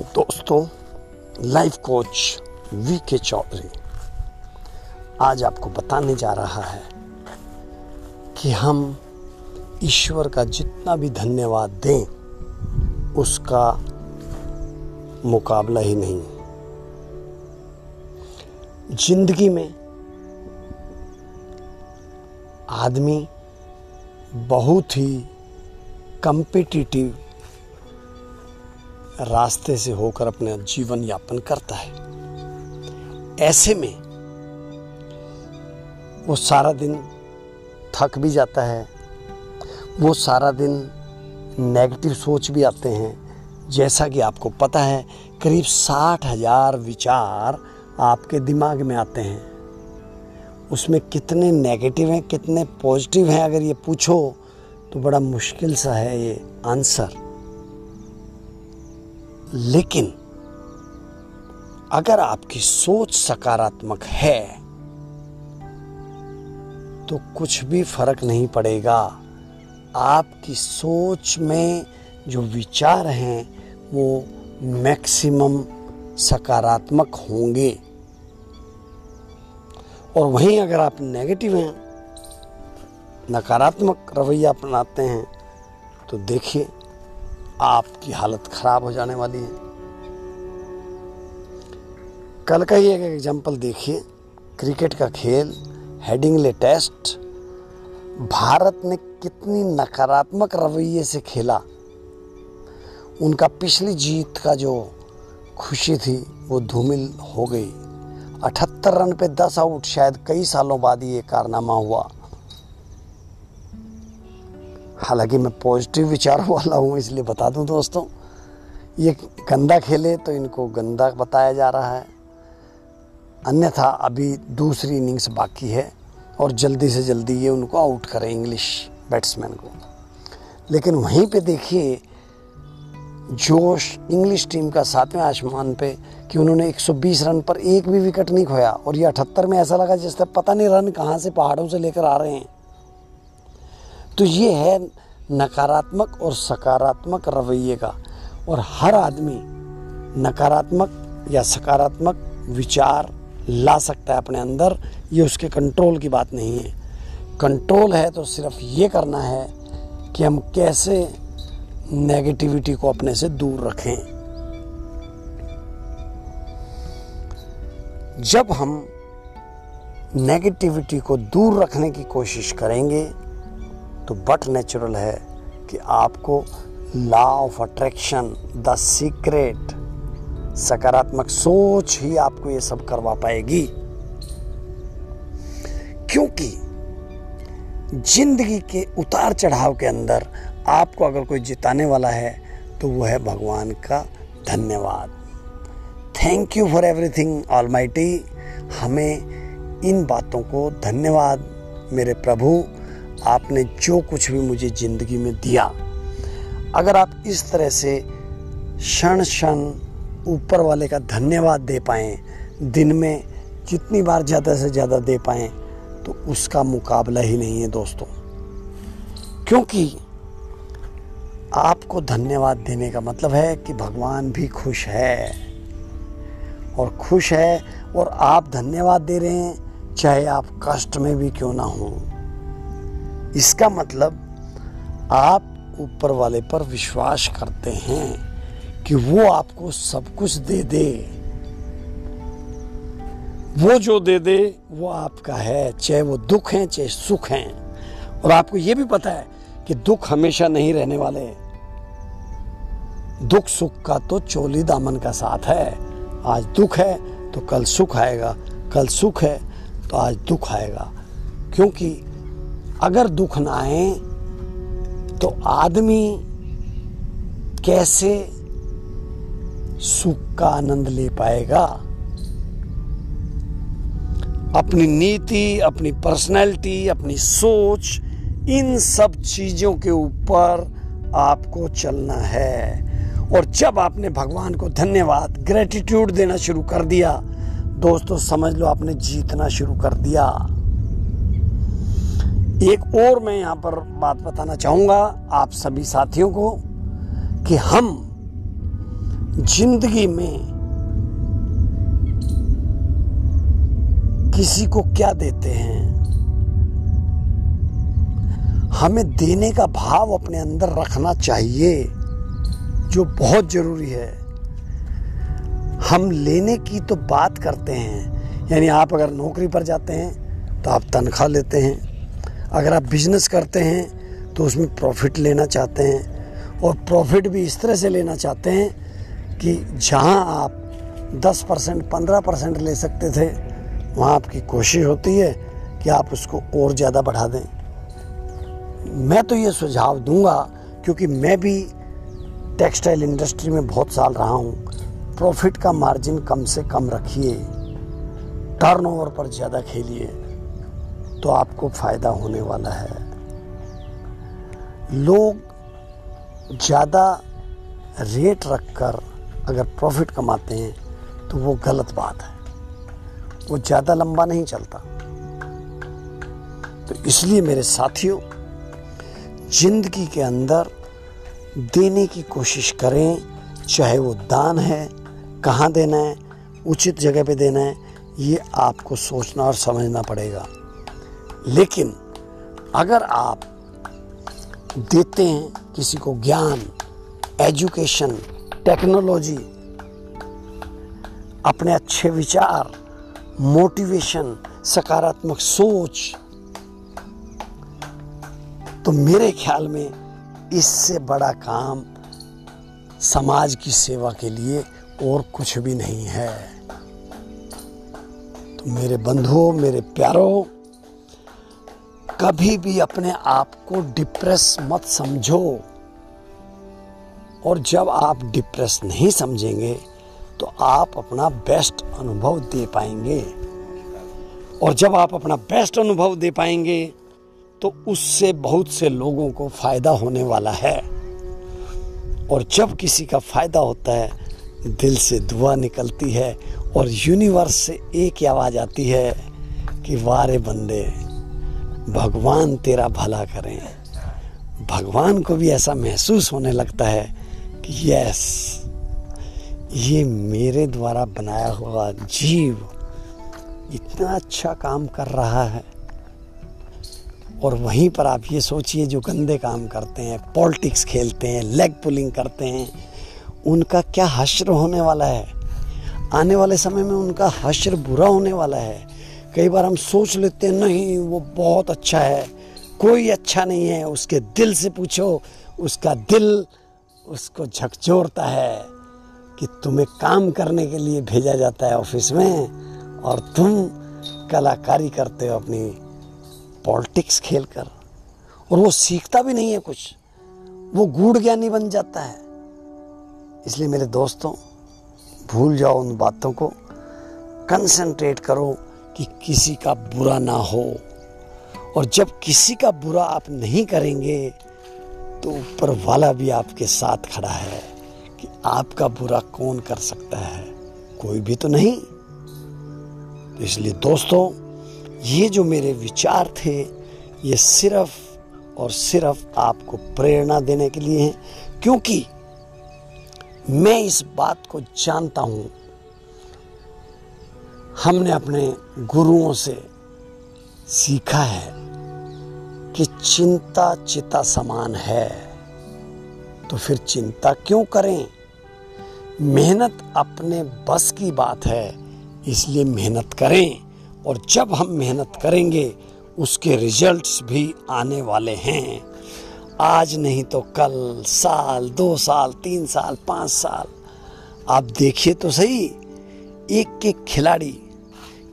दोस्तों life coach we के चौधरी आज आपको बताने जा रहा है कि हम ईश्वर का जितना भी धन्यवाद दें, उसका मुकाबला ही नहीं। ज़िंदगी में आदमी बहुत ही कंपिटिटिव रास्ते से होकर अपना जीवन यापन करता है। ऐसे में वो सारा दिन थक भी जाता है, वो सारा दिन नेगेटिव सोच भी आते हैं। जैसा कि आपको पता है, करीब साठ हज़ार विचार आपके दिमाग में आते हैं। उसमें कितने नेगेटिव हैं, कितने पॉजिटिव हैं, अगर ये पूछो तो बड़ा मुश्किल सा है ये आंसर लेकिन अगर आपकी सोच सकारात्मक है तो कुछ भी फ़र्क नहीं पड़ेगा। आपकी सोच में जो विचार हैं, वो मैक्सिमम सकारात्मक होंगे। और वहीं अगर आप नेगेटिव हैं, नकारात्मक रवैया अपनाते हैं तो देखिए आपकी हालत खराब हो जाने वाली है। कल का ही एक एग्ज़ाम्पल देखिए क्रिकेट का खेल हेडिंगले टेस्ट भारत ने कितनी नकारात्मक रवैये से खेला। उनका पिछली जीत का जो खुशी थी, वो धूमिल हो गई। अठहत्तर रन पे दस आउट, शायद कई सालों बाद ये कारनामा हुआ। हालाँकि मैं पॉजिटिव विचार वाला हूँ, इसलिए बता दूँ दोस्तों। ये गंदा खेले तो इनको गंदा बताया जा रहा है। अन्यथा अभी दूसरी इनिंग्स बाकी है और जल्दी से जल्दी ये उनको आउट करें इंग्लिश बैट्समैन को। लेकिन वहीं पे देखिए, जोश इंग्लिश टीम का सातवें आसमान पे कि उन्होंने 120 रन पर एक भी विकेट नहीं खोया। और ये अठहत्तर में ऐसा लगा जैसे पता नहीं रन कहाँ से पहाड़ों से लेकर आ रहे हैं। तो ये है नकारात्मक और सकारात्मक रवैये का। और हर आदमी नकारात्मक या सकारात्मक विचार ला सकता है अपने अंदर, ये उसके कंट्रोल की बात नहीं है। कंट्रोल है तो सिर्फ़ ये करना है कि हम कैसे नेगेटिविटी को अपने से दूर रखें। जब हम नेगेटिविटी को दूर रखने की कोशिश करेंगे तो बट नेचुरल है कि आपको law of attraction the secret सकारात्मक सोच ही आपको ये सब करवा पाएगी। क्योंकि ज़िंदगी के उतार चढ़ाव के अंदर आपको अगर कोई जिताने वाला है तो वो है भगवान का धन्यवाद। Thank you for everything all हमें इन बातों को धन्यवाद, मेरे प्रभु। आपने जो कुछ भी मुझे ज़िंदगी में दिया, अगर आप इस तरह से क्षण क्षण ऊपर वाले का धन्यवाद दे पाए, दिन में जितनी बार ज़्यादा से ज़्यादा दे पाए तो उसका मुकाबला ही नहीं है दोस्तों। क्योंकि आपको धन्यवाद देने का मतलब है कि भगवान भी खुश है। और खुश है और आप धन्यवाद दे रहे हैं, चाहे आप कष्ट में भी क्यों ना हो। इसका मतलब आप ऊपर वाले पर विश्वास करते हैं कि वो आपको सब कुछ दे दे। वो जो दे दे, वो आपका है, चाहे वो दुख है, चाहे सुख है। और आपको ये भी पता है कि दुख हमेशा नहीं रहने वाले। दुख सुख का तो चोली दामन का साथ है। आज दुख है तो कल सुख आएगा, कल सुख है तो आज दुख आएगा। क्योंकि अगर दुख ना आए तो आदमी कैसे सुख का आनंद ले पाएगा? अपनी नीति, अपनी पर्सनैलिटी, अपनी सोच, इन सब चीज़ों के ऊपर आपको चलना है। और जब आपने भगवान को धन्यवाद ग्रेटिट्यूड देना शुरू कर दिया, दोस्तों समझ लो आपने जीतना शुरू कर दिया। एक और मैं यहाँ पर बात बताना चाहूँगा आप सभी साथियों को कि हम ज़िंदगी में किसी को क्या देते हैं? हमें देने का भाव अपने अंदर रखना चाहिए, जो बहुत ज़रूरी है। हम लेने की तो बात करते हैं, यानी आप अगर नौकरी पर जाते हैं तो आप तनख्वाह लेते हैं अगर आप बिज़नेस करते हैं तो उसमें प्रॉफिट लेना चाहते हैं और प्रॉफिट भी इस तरह से लेना चाहते हैं कि जहाँ आप 10 परसेंट, पंद्रह परसेंट ले सकते थे, वहाँ आपकी कोशिश होती है कि आप उसको और ज़्यादा बढ़ा दें। मैं तो ये सुझाव दूँगा, क्योंकि मैं भी टेक्सटाइल इंडस्ट्री में बहुत साल रहा हूँ। प्रॉफिट का मार्जिन कम से कम रखिए। टर्नओवर पर ज़्यादा खेलिए। तो आपको फ़ायदा होने वाला है। लोग ज़्यादा रेट रखकर अगर प्रॉफिट कमाते हैं तो वो गलत बात है। वो ज़्यादा लंबा नहीं चलता। तो इसलिए मेरे साथियों, ज़िंदगी के अंदर देने की कोशिश करें, चाहे वो दान है, कहाँ देना है, उचित जगह पे देना है, ये आपको सोचना और समझना पड़ेगा। लेकिन अगर आप देते हैं किसी को ज्ञान, एजुकेशन, टेक्नोलॉजी, अपने अच्छे विचार, मोटिवेशन, सकारात्मक सोच तो मेरे ख्याल में इससे बड़ा काम समाज की सेवा के लिए और कुछ भी नहीं है। तो मेरे बंधुओं, मेरे प्यारों कभी भी अपने आप को डिप्रेस मत समझो। और जब आप डिप्रेस नहीं समझेंगे तो आप अपना बेस्ट अनुभव दे पाएँगे। और जब आप अपना बेस्ट अनुभव दे पाएँगे तो उससे बहुत से लोगों को फ़ायदा होने वाला है। और जब किसी का फ़ायदा होता है, दिल से दुआ निकलती है और यूनिवर्स से एक आवाज़ आती है कि वारे बंदे भगवान तेरा भला करें। भगवान को भी ऐसा महसूस होने लगता है कि यस, ये मेरे द्वारा बनाया हुआ जीव इतना अच्छा काम कर रहा है। और वहीं पर आप ये सोचिए, जो गंदे काम करते हैं, पॉलिटिक्स खेलते हैं, लेग पुलिंग करते हैं, उनका क्या हश्र होने वाला है? आने वाले समय में उनका हश्र बुरा होने वाला है। कई बार हम सोच लेते हैं, नहीं, वो बहुत अच्छा है, कोई अच्छा नहीं है, उसके दिल से पूछो, उसका दिल उसको झकझोरता है कि तुम्हें काम करने के लिए भेजा जाता है ऑफ़िस में और तुम कलाकारी करते हो अपनी पॉलिटिक्स खेलकर। और वो सीखता भी नहीं है कुछ। वो गूढ़ ज्ञानी बन जाता है। इसलिए मेरे दोस्तों, भूल जाओ उन बातों को। कंसंट्रेट करो। कि किसी का बुरा ना हो। और जब किसी का बुरा आप नहीं करेंगे तो ऊपर वाला भी आपके साथ खड़ा है कि आपका बुरा कौन कर सकता है? कोई भी तो नहीं। तो इसलिए दोस्तों, ये जो मेरे विचार थे, ये सिर्फ़ और सिर्फ़ आपको प्रेरणा देने के लिए हैं, क्योंकि मैं इस बात को जानता हूँ हमने अपने गुरुओं से सीखा है कि चिंता चिता समान है। तो फिर चिंता क्यों करें? मेहनत अपने बस की बात है, इसलिए मेहनत करें। और जब हम मेहनत करेंगे, उसके रिजल्ट्स भी आने वाले हैं। आज नहीं तो कल, साल, दो साल, तीन साल, पाँच साल। आप देखिए तो सही एक एक खिलाड़ी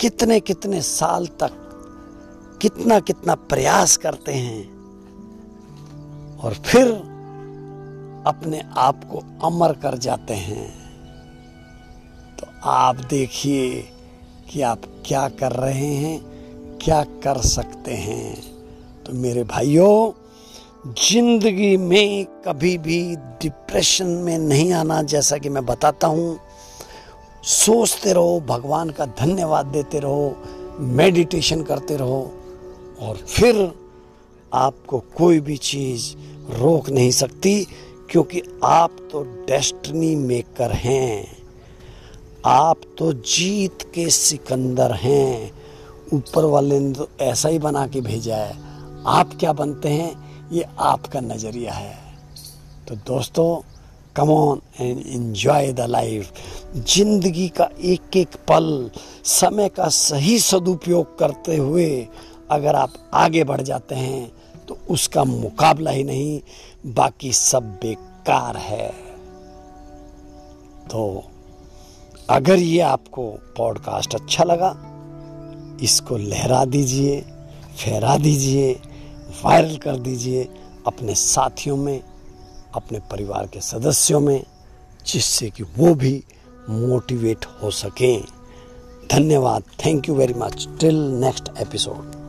कितने कितने साल तक कितना कितना प्रयास करते हैं और फिर अपने आप को अमर कर जाते हैं। तो आप देखिए कि आप क्या कर रहे हैं, क्या कर सकते हैं। तो मेरे भाइयों, ज़िंदगी में कभी भी डिप्रेशन में नहीं आना जैसा कि मैं बताता हूँ सोचते रहो, भगवान का धन्यवाद देते रहो मेडिटेशन करते रहो, और फिर आपको कोई भी चीज़ रोक नहीं सकती, क्योंकि आप तो डेस्टिनी मेकर हैं। आप तो जीत के सिकंदर हैं। ऊपर वाले ने तो ऐसा ही बना के भेजा है। आप क्या बनते हैं? ये आपका नज़रिया है। तो दोस्तों come on and enjoy the life ज़िंदगी का एक एक पल समय का सही सदुपयोग करते हुए अगर आप आगे बढ़ जाते हैं तो उसका मुकाबला ही नहीं, बाकी सब बेकार है। तो अगर ये आपको पॉडकास्ट अच्छा लगा, इसको लहरा दीजिए, फहरा दीजिए, वायरल कर दीजिए अपने साथियों में अपने परिवार के सदस्यों में, जिससे कि वो भी मोटिवेट हो सकें। धन्यवाद। Thank you very much till next episode